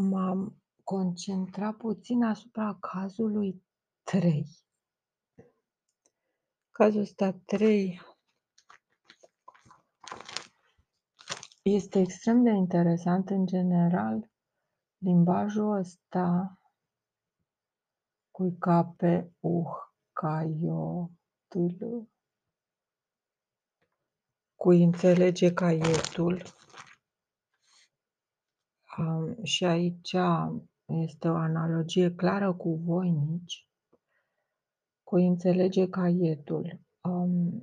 M-am concentrat puțin asupra cazului 3. Cazul ăsta 3 este extrem de interesant în general. Limbajul ăsta cu cape, uh, caiotul, cu înțelege caietul. Um, și aici este o analogie clară cu voinici, cu înțelege caietul. Um,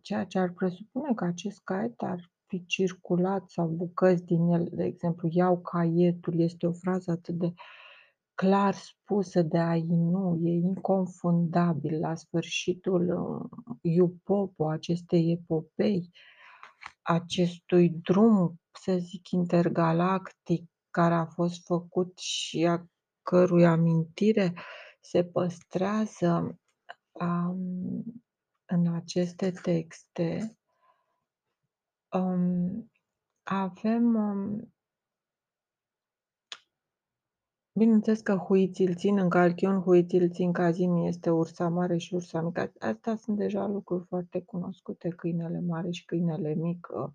ceea ce ar presupune că acest caiet ar fi circulat sau bucăți din el, de exemplu, iau caietul, este o frază atât de clar spusă de Ainu, e inconfundabil la sfârșitul uh, Iupopo, acestei epopei, acestui drum, să zic, intergalactic care a fost făcut și a cărui amintire se păstrează um, în aceste texte, um, avem um, Bineînțeles că huiții țin în calchiun, huiții țin cazini, este ursa mare și ursa mică. Astea sunt deja lucruri foarte cunoscute, câinele mare și câinele mic, uh,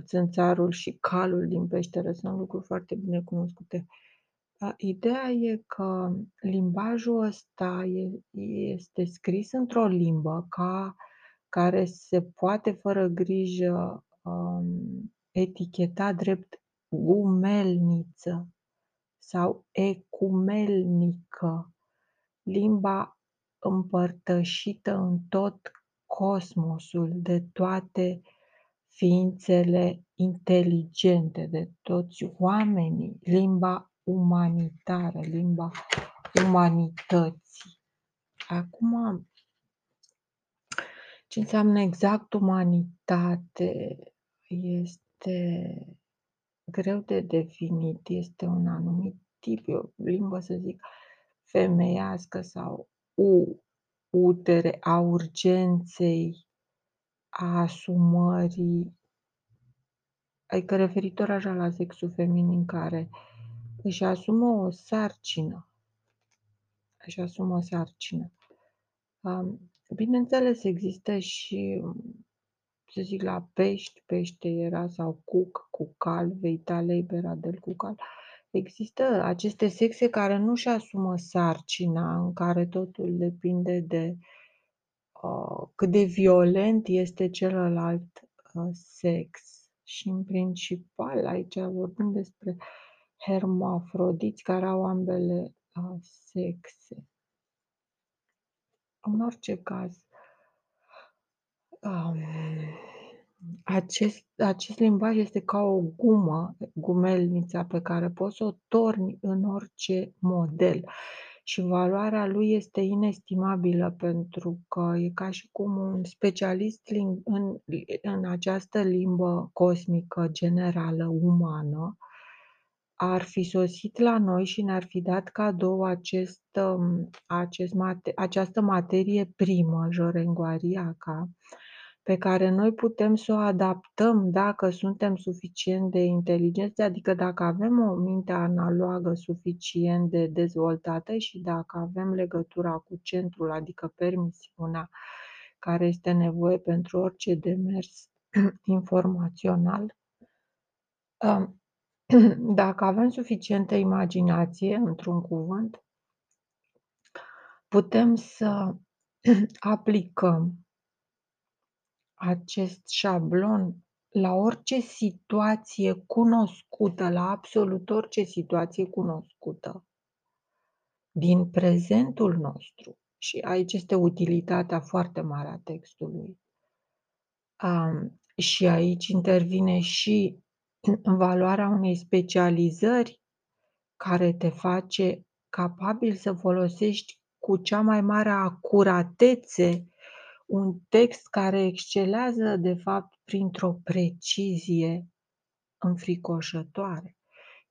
țânțarul și calul din peșteră sunt lucruri foarte bine cunoscute. Ideea e că limbajul ăsta este scris într-o limbă ca, care se poate fără grijă um, eticheta drept gumelniță sau ecumelnică, limba împărtășită în tot cosmosul, de toate ființele inteligente, de toți oamenii, limba umanitară, limba umanității. Acum, ce înseamnă exact umanitate este greu de definit, este un anumit tip, o limbă, să zic, femeiască sau u, utere, a urgenței, a asumării, adică referitor așa la sexul feminin care își asumă o sarcină. Își asumă o sarcină. Bineînțeles, există și, să zic, la pești, pește era, sau cuc, cucal, veita lebera del cucal. Există aceste sexe care nu și asumă sarcina, în care totul depinde de uh, cât de violent este celălalt uh, sex. Și în principal, aici vorbim despre hermafrodiți care au ambele uh, sexe. În orice caz, um, acest, acest limbaj este ca o gumă, gumelnița pe care poți să o torni în orice model și valoarea lui este inestimabilă pentru că e ca și cum un specialist în, în această limbă cosmică generală umană ar fi sosit la noi și ne-ar fi dat cadou acest, um, acest mate, această materie primă, jorenguariaca, pe care noi putem să o adaptăm dacă suntem suficient de inteligenți, adică dacă avem o minte analogă suficient de dezvoltată și dacă avem legătura cu centrul, adică permisiunea, care este nevoie pentru orice demers informațional, um, dacă avem suficientă imaginație, într-un cuvânt, putem să aplicăm acest șablon la orice situație cunoscută, la absolut orice situație cunoscută din prezentul nostru. Și aici este utilitatea foarte mare a textului. Um, și aici intervine și valoarea unei specializări care te face capabil să folosești cu cea mai mare acuratețe un text care excelează, de fapt, printr-o precizie înfricoșătoare.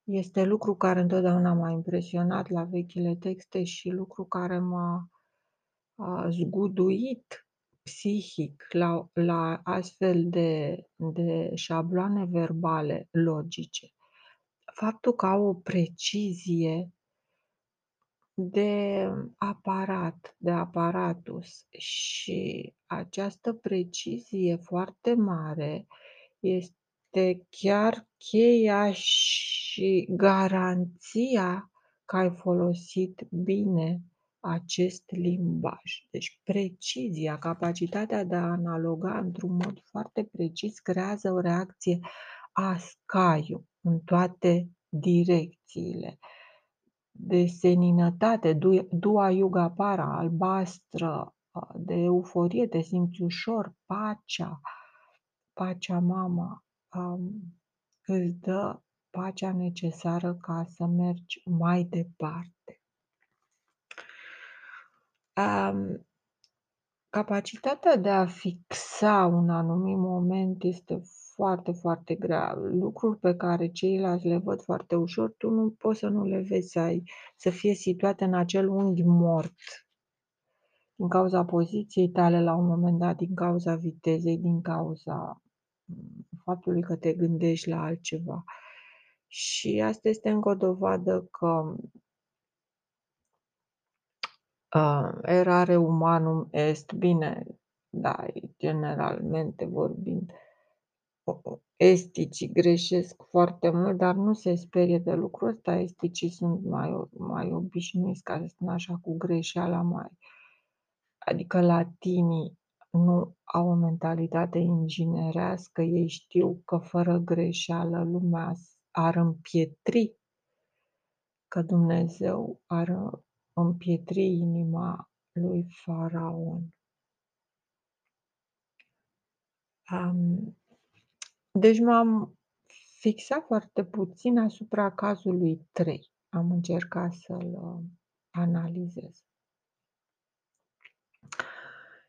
Este lucru care întotdeauna m-a impresionat la vechile texte și lucru care m-a zguduit psihic la, la astfel de, de șabloane verbale logice. faptul că au o precizie de aparat, de aparatus și această precizie foarte mare este chiar cheia și garanția că ai folosit bine acest limbaj. Deci precizia, capacitatea de a analoga într-un mod foarte precis creează o reacție a scaiu în toate direcțiile de seninătate, dua yuga para, albastră, de euforie, te simți ușor, pacea, pacea mama, um, îți dă pacea necesară ca să mergi mai departe. Um, capacitatea de a fixa un anumit moment este foarte, foarte grea. Lucruri pe care ceilalți le văd foarte ușor, tu nu poți să nu le vezi, să ai să fie situate în acel unghi mort. Din cauza poziției tale la un moment dat, din cauza vitezei, din cauza mm, faptului că te gândești la altceva. Și asta este încă o dovadă că uh, erare umanum est, bine, da, generalmente vorbind, esticii greșesc foarte mult, dar nu se sperie de lucrul ăsta. Esticii sunt mai, mai obișnuiți, ca să spun așa, cu greșeala mai. Adică latinii nu au o mentalitate inginerească, ei știu că fără greșeală lumea ar împietri, că Dumnezeu ar împietri inima lui Faraon. Um, deci m-am fixat foarte puțin asupra cazului 3. Am încercat să-l uh, analizez.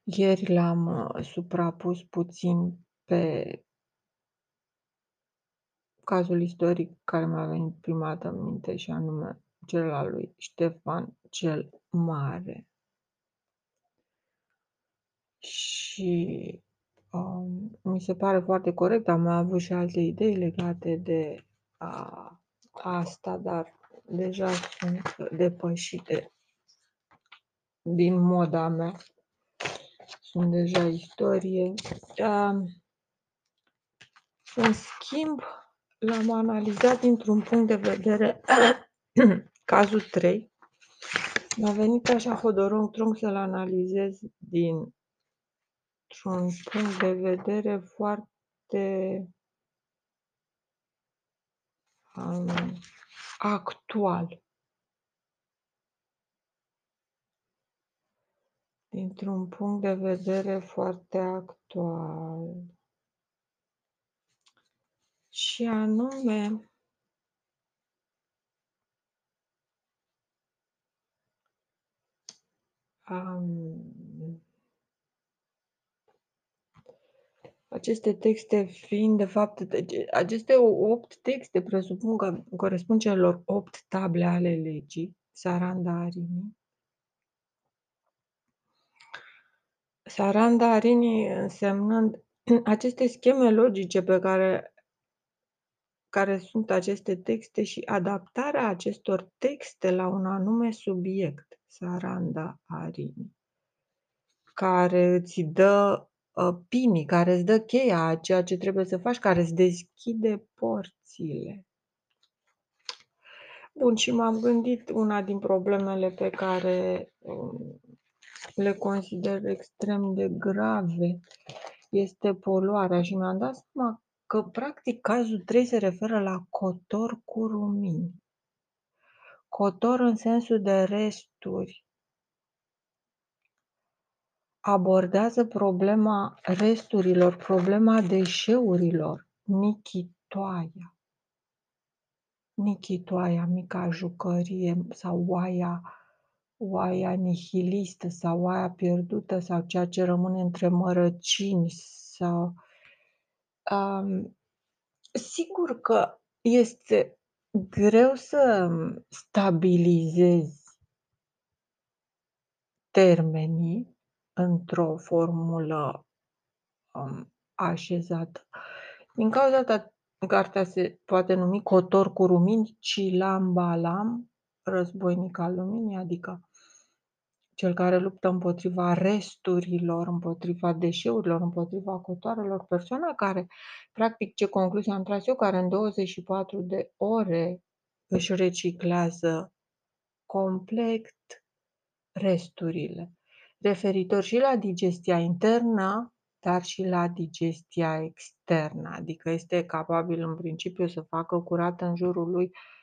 Ieri l-am uh, suprapus puțin pe cazul istoric care mi-a venit prima dată în minte și anume cel al lui Ștefan cel Mare. Și Um, mi se pare foarte corect, am mai avut și alte idei legate de a, asta, dar deja sunt depășite din moda mea. Sunt deja istorie. Um, în schimb, l-am analizat dintr-un punct de vedere cazul 3. Mi-a venit așa hodorong trong să-l analizez din un punct de vedere foarte um, actual. Dintr-un punct de vedere foarte actual. Și anume, um, Aceste texte fiind de fapt, aceste opt texte presupun că corespund celor opt table ale legii, Saranda Arini. Saranda Arini însemnând aceste scheme logice pe care care sunt aceste texte și adaptarea acestor texte la un anume subiect, Saranda Arini, care îți dă Ă, pinii, care îți dă cheia a ceea ce trebuie să faci, care îți deschide porțile. Bun, și m-am gândit una din problemele pe care um, le consider extrem de grave este poluarea și mi-am dat seama că practic cazul 3 se referă la cotor cu rumini. Cotor în sensul de resturi, abordează problema resturilor, problema deșeurilor, Nichitoaia. Nichitoaia, mica jucărie sau oaia, oaia nihilistă sau oaia pierdută sau ceea ce rămâne între mărăcini sau... Um, sigur că este greu să stabilizezi termenii, într-o formulă um, așezată. Din cauza asta Cartea se poate numi Cotor cu rumini, Cilam Balam, războinic al luminii, adică cel care luptă împotriva resturilor, împotriva deșeurilor, împotriva cotoarelor, persoana care, practic, ce concluzie am tras eu, care în 24 de ore își reciclează complet resturile, referitor și la digestia internă, dar și la digestia externă, adică este capabil în principiu să facă curat în jurul lui a,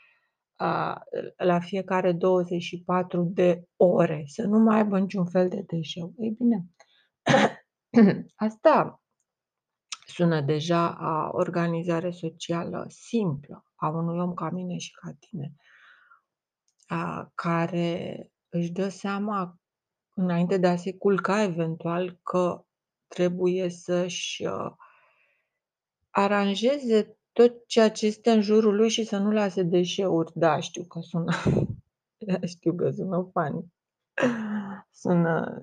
la fiecare 24 de ore, să nu mai aibă niciun fel de deșeu. Ei bine, asta sună deja a organizare socială simplă a unui om ca mine și ca tine, a, care își dă seama înainte de a se culca eventual că trebuie să-și uh, aranjeze tot ceea ce este în jurul lui și să nu lase deșeuri. Da, știu că sună da, știu că sună funny. Sună,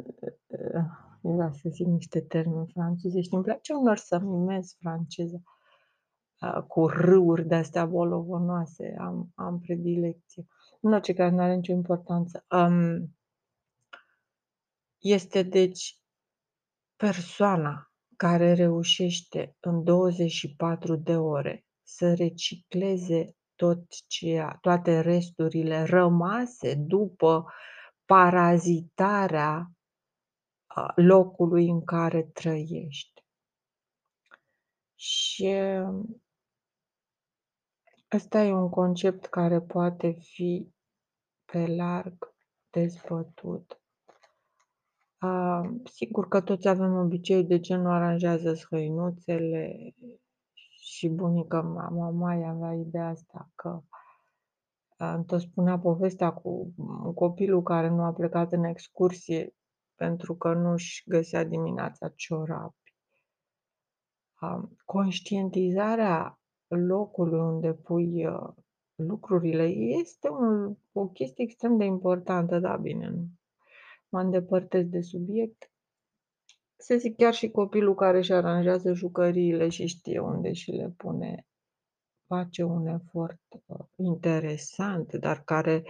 uh, să zic niște termeni franțuzești. Îmi place unor să mimez franceză uh, cu râuri de-astea bolovonoase. Am, am predilecție. În orice caz, nu are nicio importanță. Um, este deci persoana care reușește în 24 de ore să recicleze tot ceea, toate resturile rămase după parazitarea locului în care trăiești. Și ăsta e un concept care poate fi pe larg dezbătut. Sigur că toți avem obiceiul de ce nu aranjează hăinuțele și bunica mea mai avea ideea asta că îmi tot spunea povestea cu copilul care nu a plecat în excursie pentru că nu-și găsea dimineața ciorapi. Conștientizarea locului unde pui lucrurile este un, o chestie extrem de importantă, da, bine, nu mă îndepărtez de subiect. Să zic chiar și copilul care își aranjează jucăriile și știe unde și le pune, face un efort uh, interesant, dar care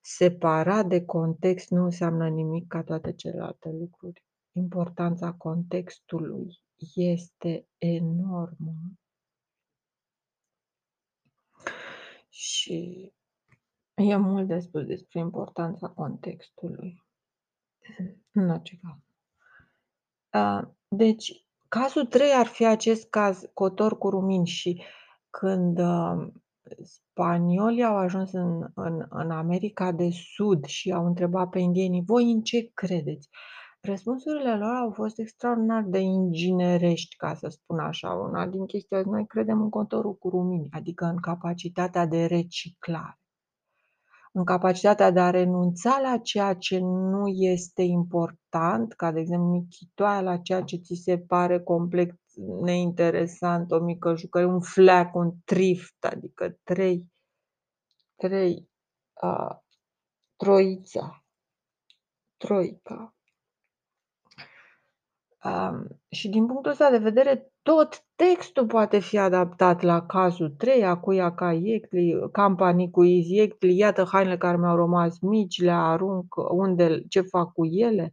separat de context nu înseamnă nimic ca toate celelalte lucruri. Importanța contextului este enormă. Și e mult de spus despre importanța contextului. În orice caz. Deci, cazul 3 ar fi acest caz, cotor cu rumini și când spaniolii au ajuns în, în, în America de Sud și au întrebat pe indienii, voi în ce credeți? Răspunsurile lor au fost extraordinar de inginerești, ca să spun așa. Una din chestii, noi credem în cotorul cu rumini, adică în capacitatea de reciclare în capacitatea de a renunța la ceea ce nu este important, ca de exemplu michitoaia la ceea ce ți se pare complet neinteresant, o mică jucărie, un fleac, un trift, adică trei, trei, uh, troița, troica. Um, și din punctul ăsta de vedere, tot textul poate fi adaptat la cazul 3, a cui a ca iectli, campanii cu iectli, iată hainele care mi-au rămas mici, le arunc, unde, ce fac cu ele,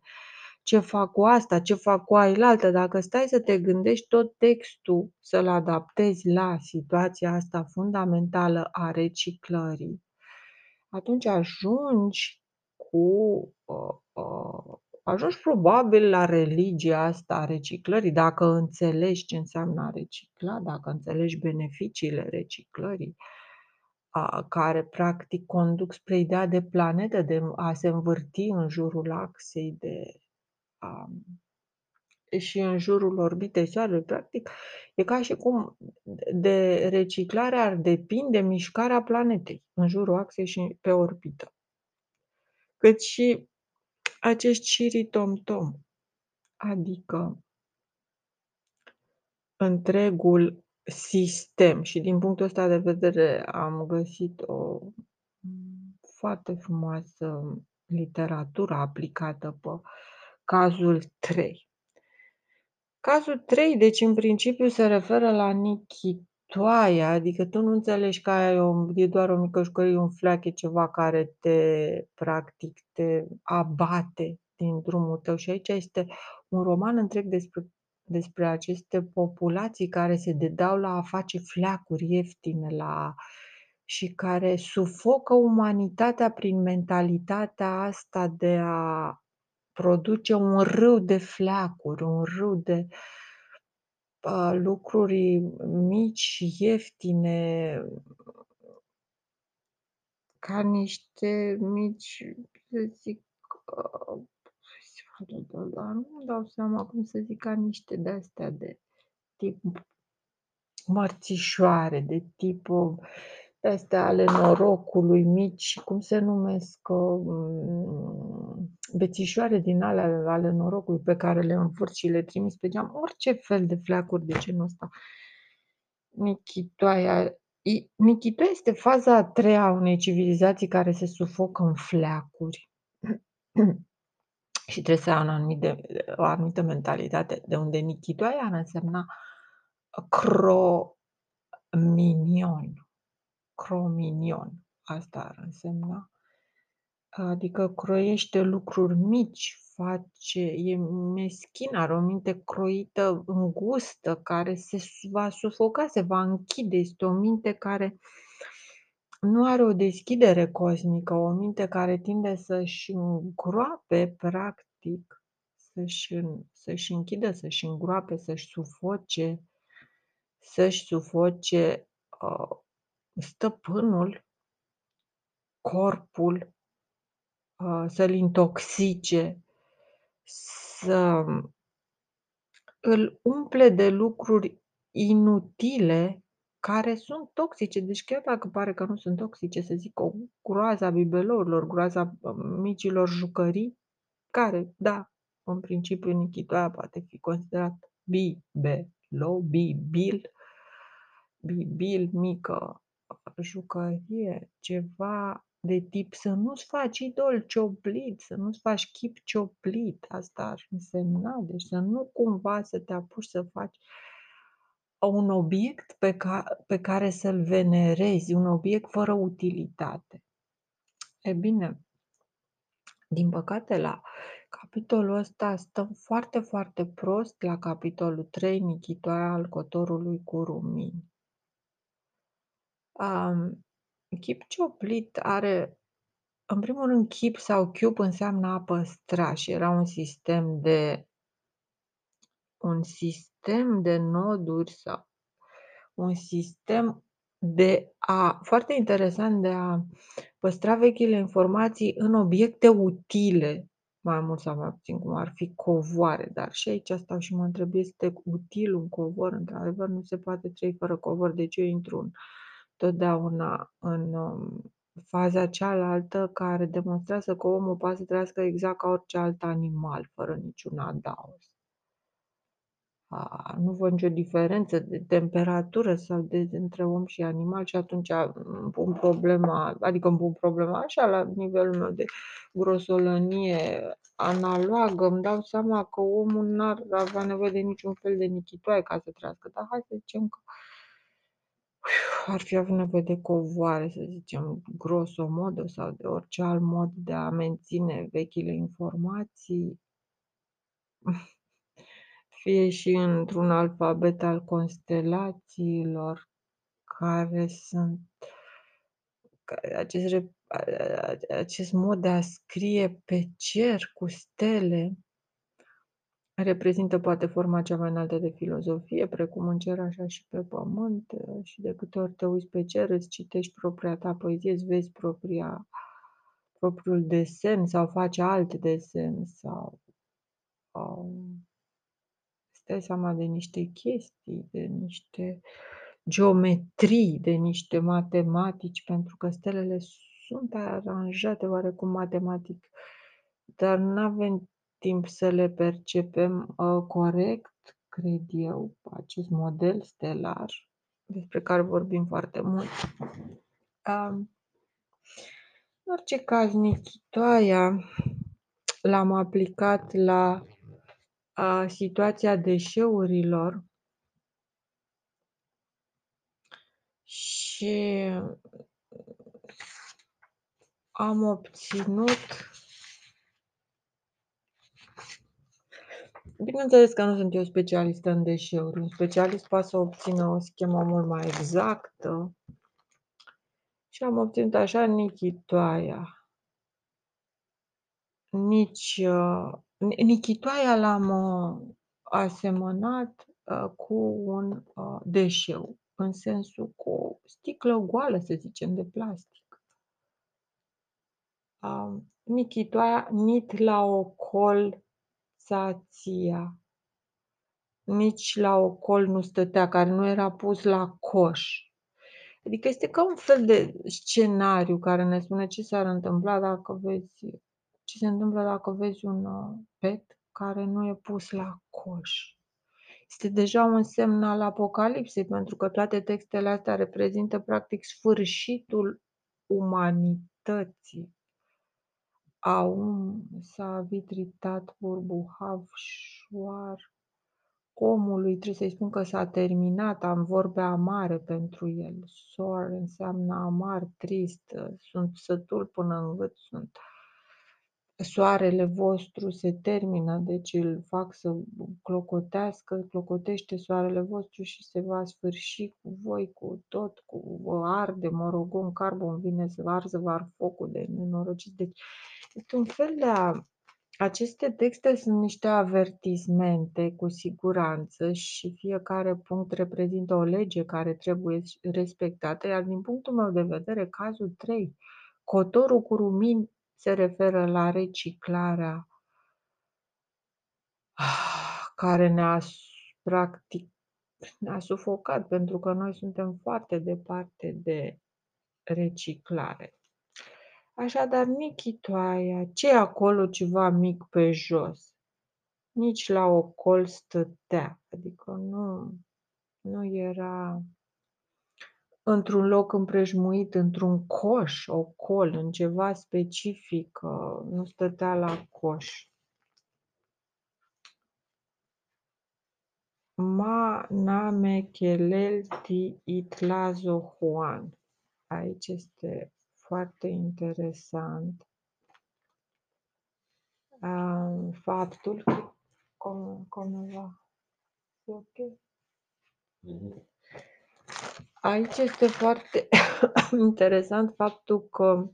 ce fac cu asta, ce fac cu ailaltă. Dacă stai să te gândești tot textul să-l adaptezi la situația asta fundamentală a reciclării, atunci ajungi cu uh, uh, ajungi probabil la religia asta a reciclării, dacă înțelegi ce înseamnă a recicla, dacă înțelegi beneficiile reciclării, a, care practic conduc spre ideea de planetă, de a se învârti în jurul axei de, a, și în jurul orbitei Soarelui. Practic, e ca și cum de reciclare ar depinde mișcarea planetei în jurul axei și pe orbită. Cât și acest șiritom-tom, adică întregul sistem. Și din punctul ăsta de vedere am găsit o foarte frumoasă literatură aplicată pe cazul 3. Cazul 3, deci în principiu se referă la Niki Nichitoaia, adică tu nu înțelegi că aia e o e doar o mică jucărie, un fleac, e ceva care te practic te abate din drumul tău. Și aici este un roman întreg despre despre aceste populații care se dedau la a face fleacuri ieftine, la și care sufocă umanitatea prin mentalitatea asta de a produce un râu de fleacuri, un râu de a, lucruri mici și ieftine ca niște mici, să zic, uh, dar nu-mi dau seama cum să zic, ca niște de-astea de tip mărțișoare, de tipul de-astea ale norocului, mici, cum se numesc, um, bețișoare din alea ale norocului pe care le învârți și le trimiți pe geam, orice fel de fleacuri de genul ăsta. Nichitoaia i Nichitoaia este faza a treia a unei civilizații care se sufocă în fleacuri. Și trebuie să ai un anumit de o anumită mentalitate, de unde Nichitoaia ar însemna cro-minion. Cro-minion. Asta ar însemna. Adică croiește lucruri mici, face e meschin, are o minte croită, îngustă, care se va sufoca, se va închide. Este o minte care nu are o deschidere cosmică, o minte care tinde să-și îngroape practic, să-și să-și închidă, să-și îngroape, să-și sufoce să-și sufoce, uh, stăpânul, corpul, uh, să-l intoxice, să îl umple de lucruri inutile care sunt toxice. Deci chiar dacă pare că nu sunt toxice, să zic o groaza bibelonurilor, groaza micilor jucării, care, da, în principiu Nichitoaia poate fi considerat bibelou, bibil, bibil, mică jucărie, ceva de tip să nu-ți faci idol cioplit, să nu-ți faci chip cioplit, asta ar însemna, deci să nu cumva să te apuci să faci un obiect pe ca pe care să-l venerezi, un obiect fără utilitate. E bine, din păcate la capitolul ăsta stăm foarte, foarte prost la capitolul 3, Nichitoaia al cotorului cu rumini. Um, chip cioplit are în primul rând chip sau cube înseamnă a păstra și era un sistem de un sistem de noduri sau un sistem de a foarte interesant, de a păstra vechile informații în obiecte utile, mai mult sau mai puțin, cum ar fi covoare, dar și aici stau și mă întreb, este util un covor? Într-adevăr, nu se poate trăi fără covor, de ce eu intru în totdeauna în, um, faza cealaltă care demonstrează că omul poate să trăiască exact ca orice alt animal, fără niciun adaos. A, nu văd nicio diferență de temperatură sau de între om și animal și atunci îmi pun problema, adică îmi pun problema așa la nivelul meu de grosolănie analogă, îmi dau seama că omul n-ar avea nevoie de niciun fel de nichitoaie ca să trăiască, dar hai să zicem că ar fi avut nevoie de covoare, să zicem, grosomodo sau de orice alt mod de a menține vechile informații. Fie și într-un alfabet al constelațiilor care sunt acest rep acest mod de a scrie pe cer cu stele Reprezintă poate forma cea mai înaltă de filozofie, precum în cer, așa și pe pământ, și de câte ori te uiți pe cer, îți citești propria ta poezie, îți vezi propria, propriul desen sau faci alt desen sau um, îți dai seama de niște chestii, de niște geometrii, de niște matematici, pentru că stelele sunt aranjate oarecum matematic, dar nu avem timp să le percepem, uh, corect, cred eu, acest model stelar, despre care vorbim foarte mult. Um, în orice caz, Nichitoaia l-am aplicat la a situația deșeurilor Și am obținut Bineînțeles că nu sunt eu specialistă în deșeuri. Un specialist poate să obțină o schemă mult mai exactă. Și am obținut așa nichitoaia. Nici uh, nichitoaia l-am uh, asemănat uh, cu un uh, deșeu, în sensul cu o sticlă goală, să zicem, de plastic. Uh, nichitoaia nit la ocol țația. Nici la ocol nu stătea, care nu era pus la coș. Adică este ca un fel de scenariu care ne spune ce s-ar întâmpla dacă vezi ce se întâmplă dacă vezi un uh, pet care nu e pus la coș. Este deja un semn al apocalipsei, pentru că toate textele astea reprezintă practic sfârșitul umanității. Aum s-a vitritat burbuhav șoar. Omului trebuie să-i spun că s-a terminat, am vorbe amare pentru el. Soar înseamnă amar, trist, sunt sătul până în gât, sunt soarele vostru se termină, deci îl fac să clocotească, clocotește soarele vostru și se va sfârși cu voi, cu tot, cu vă arde, morogon, carbon, vine să arză var focul de nenorocit. Deci este un fel de a... Aceste texte sunt niște avertismente, cu siguranță, și fiecare punct reprezintă o lege care trebuie respectată, iar din punctul meu de vedere, cazul 3, cotorul cu rumini se referă la reciclarea care ne-a practic ne-a sufocat, pentru că noi suntem foarte departe de reciclare. Așadar, nichitoaia, ce acolo ceva mic pe jos? Nici la ocol stătea, adică nu, nu era într-un loc împrejmuit, într-un coș, ocol, în ceva specific, nu stătea la coș. Ma name chelelti itlazo Juan. Aici este foarte interesant faptul că cum, cum va? E ok? Mm-hmm. Aici este foarte interesant faptul că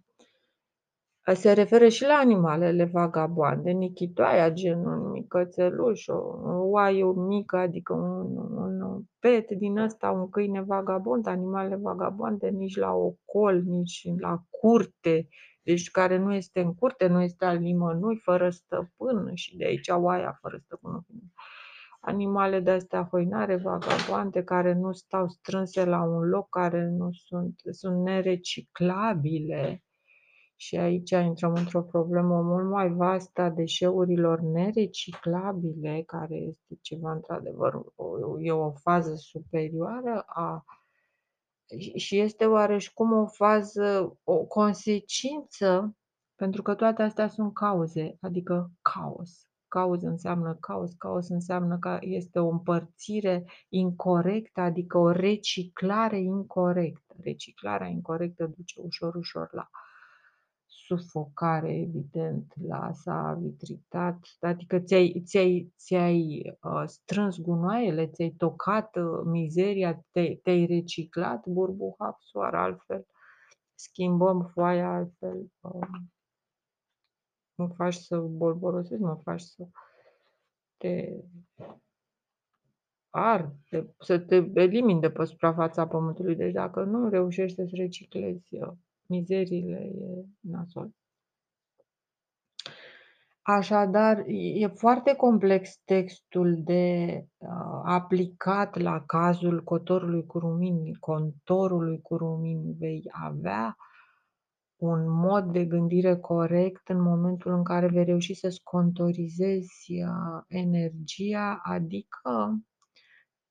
se referă și la animalele vagabonde, nichitoaia, gen un mic cățeluș, o oaie mică, adică un, un pet din ăsta, un câine vagabond, animale vagabonde, nici la ocol, nici la curte, deci care nu este în curte, nu este al nimănui, fără stăpân și de aici oaia fără stăpân animale de astea hoinare, vagabonde, care nu stau strânse la un loc, care nu sunt, sunt nereciclabile. Și aici intrăm într-o problemă mult mai vastă a deșeurilor nereciclabile, care este ceva, într-adevăr, e o fază superioară a și este oareși cum o fază, o consecință, pentru că toate astea sunt cauze, adică caos. Cauz înseamnă caos, caos înseamnă că este o împărțire incorrectă, adică o reciclare incorrectă. Reciclarea incorrectă duce ușor, ușor la sufocare, evident, la s-a vitritat, adică ți-ai, ți-ai, ți-ai uh, strâns gunoaiele, ți-ai tocat uh, mizeria, te, te-ai reciclat, burbuha soar altfel, schimbăm foaia altfel. Uh, mă faci să bolborosezi, mă faci să te ard, te, să te elimini de pe suprafața pământului. Deci dacă nu reușești să-ți reciclezi uh, mizeriile, e nasol. Așadar, e foarte complex textul de uh, aplicat la cazul cotorului cu rumini, contorului cu rumini. Vei avea un mod de gândire corect în momentul în care vei reuși să-ți contorizezi uh, energia, adică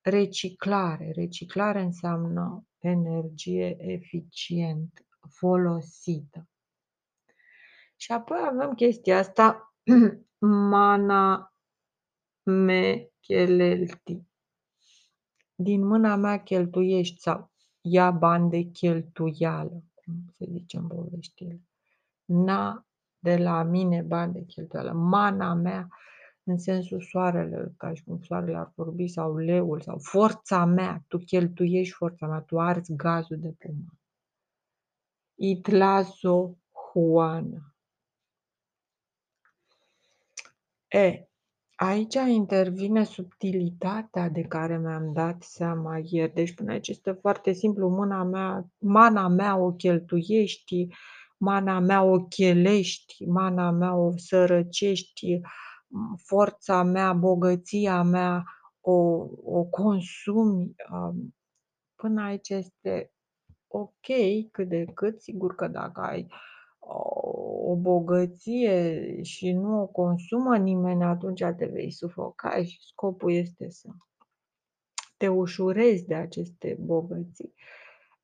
reciclare. Reciclare înseamnă energie eficient folosită. Și apoi avem chestia asta, mana me chelelti. Din mâna mea cheltuiești sau ia bani de cheltuială, cum se zice în poveștile. N-a de la mine bani de cheltuială. Mana mea în sensul soarele, ca și cum soarele ar vorbi, sau leul, sau forța mea. Tu cheltuiești forța mea, tu arzi gazul de pe mână. Itlazo Juana. E, aici intervine subtilitatea de care mi-am dat seama ieri. Deci până aici este foarte simplu, mâna mea, mana mea o cheltuiești, mana mea o chelești, mana mea o sărăcești, forța mea, bogăția mea o, o consumi. Până aici este ok, cât de cât, sigur că dacă ai o bogăție și nu o consumă nimeni, atunci te vei sufoca și scopul este să te ușurezi de aceste bogății.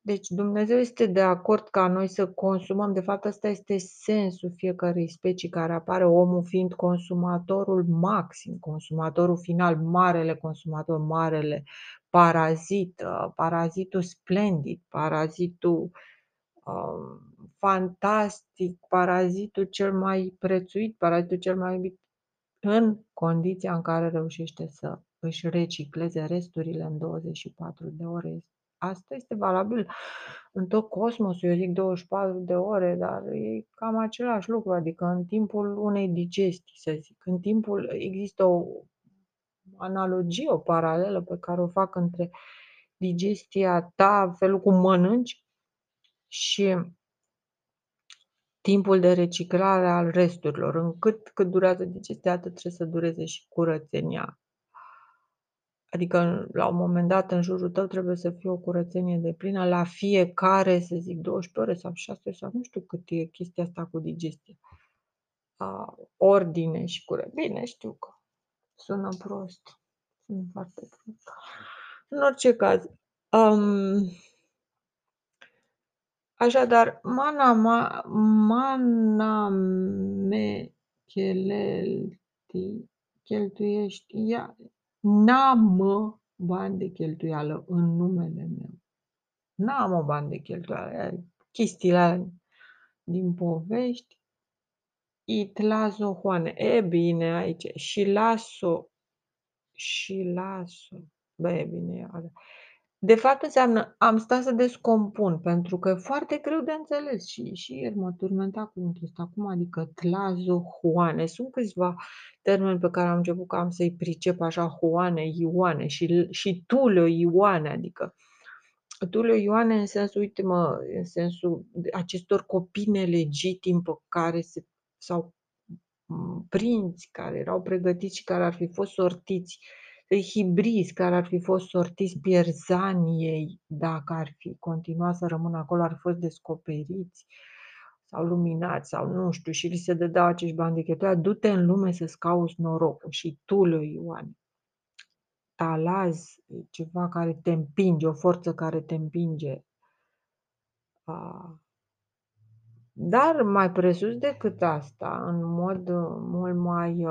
Deci Dumnezeu este de acord ca noi să consumăm. De fapt, ăsta este sensul fiecărei specii care apare, omul fiind consumatorul maxim, consumatorul final, marele consumator, marele parazit, uh, parazitul splendid, parazitul uh, fantastic, parazitul cel mai prețuit, parazitul cel mai iubit, în condiția în care reușește să își recicleze resturile în 24 de ore. Asta este valabil în tot cosmosul, eu zic 24 de ore, dar e cam același lucru, adică în timpul unei digestii, să zic, în timpul există o analogie, o paralelă pe care o fac între digestia ta, felul cum mănânci și timpul de reciclare al resturilor. Încât cât durează digestia, atât trebuie să dureze și curățenia. Adică la un moment dat în jurul tău trebuie să fie o curățenie de plină la fiecare, să zic, 12 ore sau 6 ore sau nu știu cât e chestia asta cu digestia. A, ordine și cură. Bine, știu că sună prost. Sună foarte prost. În orice caz, um, Așadar, mana ma mana me chelelti cheltuiești ea n-am bani de cheltuială în numele meu. N-am o bani de cheltuială. Chestiile din povești. Itlazo Juane. E bine aici. Și las-o. Și las-o. Bă, e bine. De fapt înseamnă am stat să descompun, pentru că e foarte greu de înțeles și și ieri mă turmenta cuvântul ăsta. Cum adică tlazohuane? Sunt câțiva termeni pe care am început că am să-i pricep așa, Huane, Ioane și și Tulio Ioane, adică Tulio Ioane în sensul, uite-mă, în sensul acestor copii nelegitimi pe care se sau prinți care erau pregătiți și care ar fi fost sortiți hibrizi care ar fi fost sortiți Pierzaniei, dacă ar fi continuat să rămână acolo, ar fi fost descoperiți sau luminați sau nu știu și li se dădeau acești bani de cheltuială, du-te în lume să-ți cauți norocul și tu, lui Ioan. Talaz, ceva care te împinge, o forță care te împinge. Dar mai presus decât asta, în mod mult mai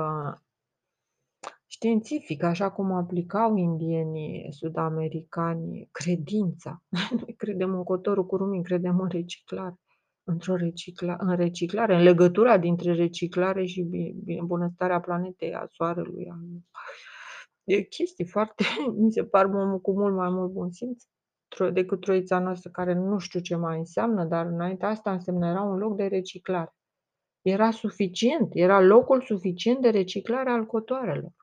științific, așa cum aplicau indienii sud-americani credința. Noi credem în cotorul cu rumin, credem în reciclare, într-o recicla, în reciclare, în legătura dintre reciclare și bunăstarea planetei, a soarelui. A... E chestii foarte, mi se par cu mult mai mult bun simț decât troița noastră, care nu știu ce mai înseamnă, dar înainte asta însemna era un loc de reciclare. Era suficient, era locul suficient de reciclare al cotoarelor.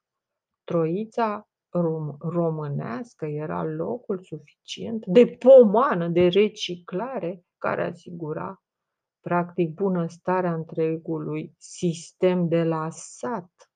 Troița rom românească era locul suficient de pomană, de reciclare, care asigura practic bunăstarea întregului sistem de la sat.